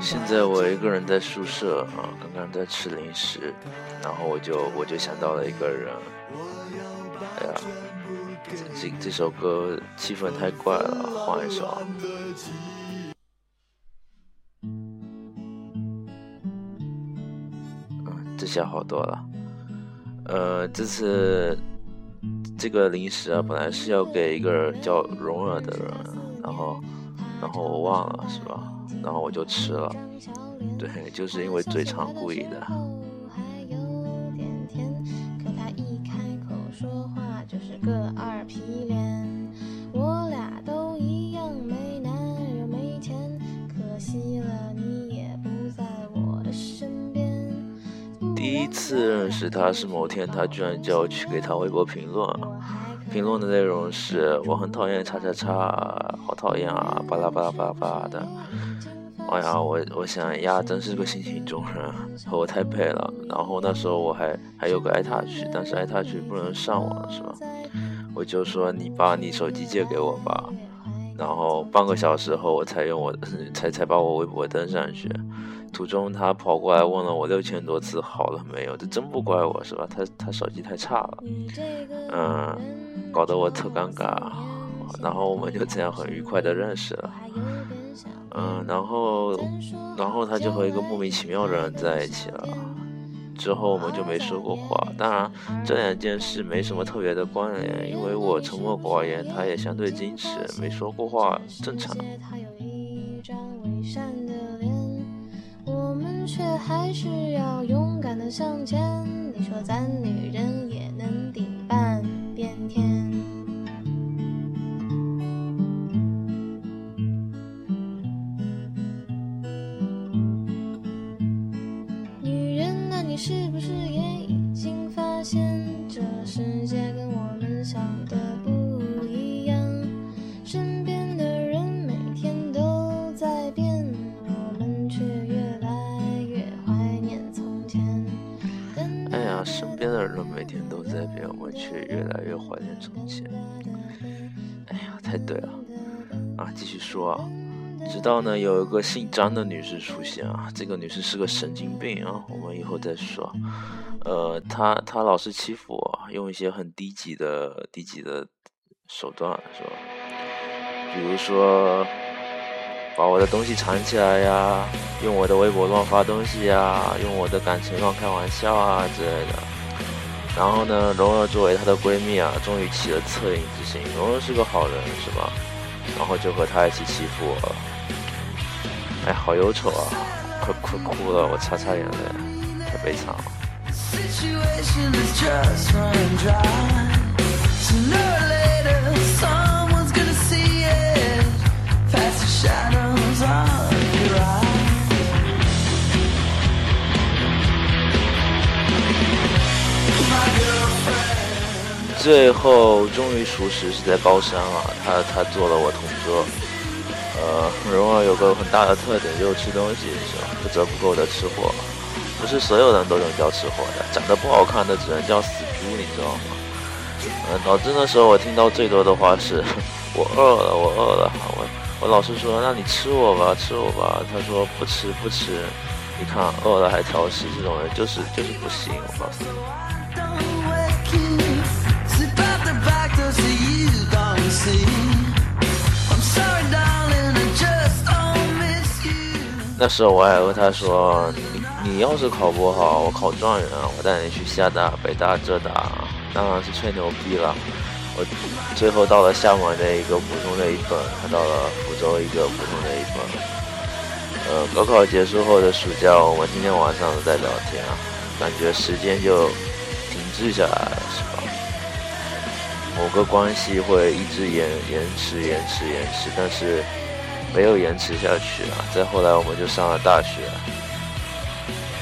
现在我一个人在宿舍啊，刚刚在吃零食，然后我就我就想到了一个人，哎呀，这这首歌气氛太怪了，换一首。嗯，这下好多了。呃，这次这个零食啊，本来是要给一个叫蓉儿的人，然后然后我忘了，是吧？然后我就吃了，对，就是因为嘴馋故意的。第一次认识他是某天，他居然叫我去给他微博评论，评论的内容是我很讨厌叉叉叉，好讨厌啊，巴拉巴拉巴拉巴拉的。哎呀，我我想呀，真是个性情中人，和我太配了。然后那时候我还还有个爱他去，但是爱他去不能上网，是吧？我就说你把你手机借给我吧。然后半个小时后，我才用我才才把我微博登上去。途中他跑过来问了我六千多次好了没有，这真不怪我是吧？他他手机太差了，嗯，搞得我特尴尬。然后我们就这样很愉快的认识了。嗯，然后，然后他就和一个莫名其妙的人在一起了，之后我们就没说过话。当然，这两件事没什么特别的关联，因为我沉默寡言，他也相对矜持，没说过话，正常。我们却还是要勇敢的向前。你说咱女人世界跟我们想的不一样？身边的人每天都在变，我们却越来越怀念从前。哎呀，身边的人每天都在变，我们却越来越怀念从前。哎呀，太对了啊！继续说啊。直到呢，有一个姓张的女士出现啊，这个女士是个神经病啊，我们以后再说。呃，她她老是欺负我，用一些很低级的低级的手段，是吧？比如说把我的东西藏起来呀，用我的微博乱发东西呀，用我的感情乱开玩笑啊之类的。然后呢，蓉儿作为她的闺蜜啊，终于起了恻隐之心，蓉儿是个好人，是吧？然后就和她一起欺负我了。哎，好忧愁啊！快快哭了，我擦擦眼泪，太悲惨了。最后终于熟识是在高三了，他他做了我同桌。呃，蓉儿有个很大的特点，就是吃东西是吧？不折不扣的吃货，不是所有人都能叫吃货的，长得不好看的只能叫死猪，你知道吗？呃，脑子那时候我听到最多的话是“ 我饿了，我饿了”，我我老师说：“那你吃我吧，吃我吧。”他说：“不吃，不吃。”你看，饿了还挑食，这种人就是就是不行，我告诉你。那时候我还和他说：“你你要是考不好，我考状元，我带你去厦大、北大、浙大，当然是吹牛逼了。”我最后到了厦门的一个普通的一本，他到了福州一个普通的一本。呃，高考结束后的暑假，我们天天晚上都在聊天啊，感觉时间就停滞下来了，是吧？某个关系会一直延延迟、延迟、延迟，但是。没有延迟下去啊！再后来我们就上了大学，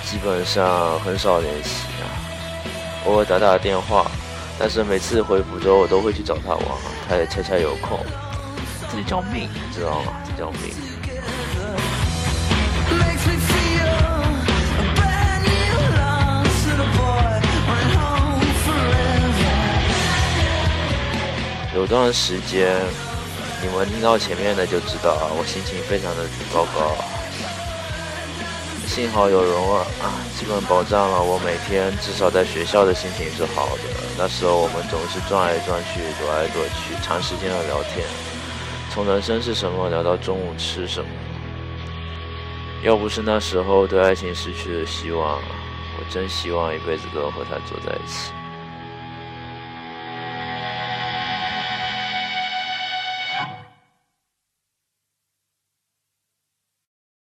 基本上很少联系啊，偶尔打打电话，但是每次回福州我都会去找他玩，他也恰恰有空。这叫命，你知道吗？这叫命。有段时间。你们听到前面的就知道啊，我心情非常的糟糕。幸好有蓉儿啊，基本保障了我每天至少在学校的心情是好的。那时候我们总是转来转去，躲来躲去，长时间的聊天，从人生是什么聊到中午吃什么。要不是那时候对爱情失去了希望，我真希望一辈子都和他走在一起。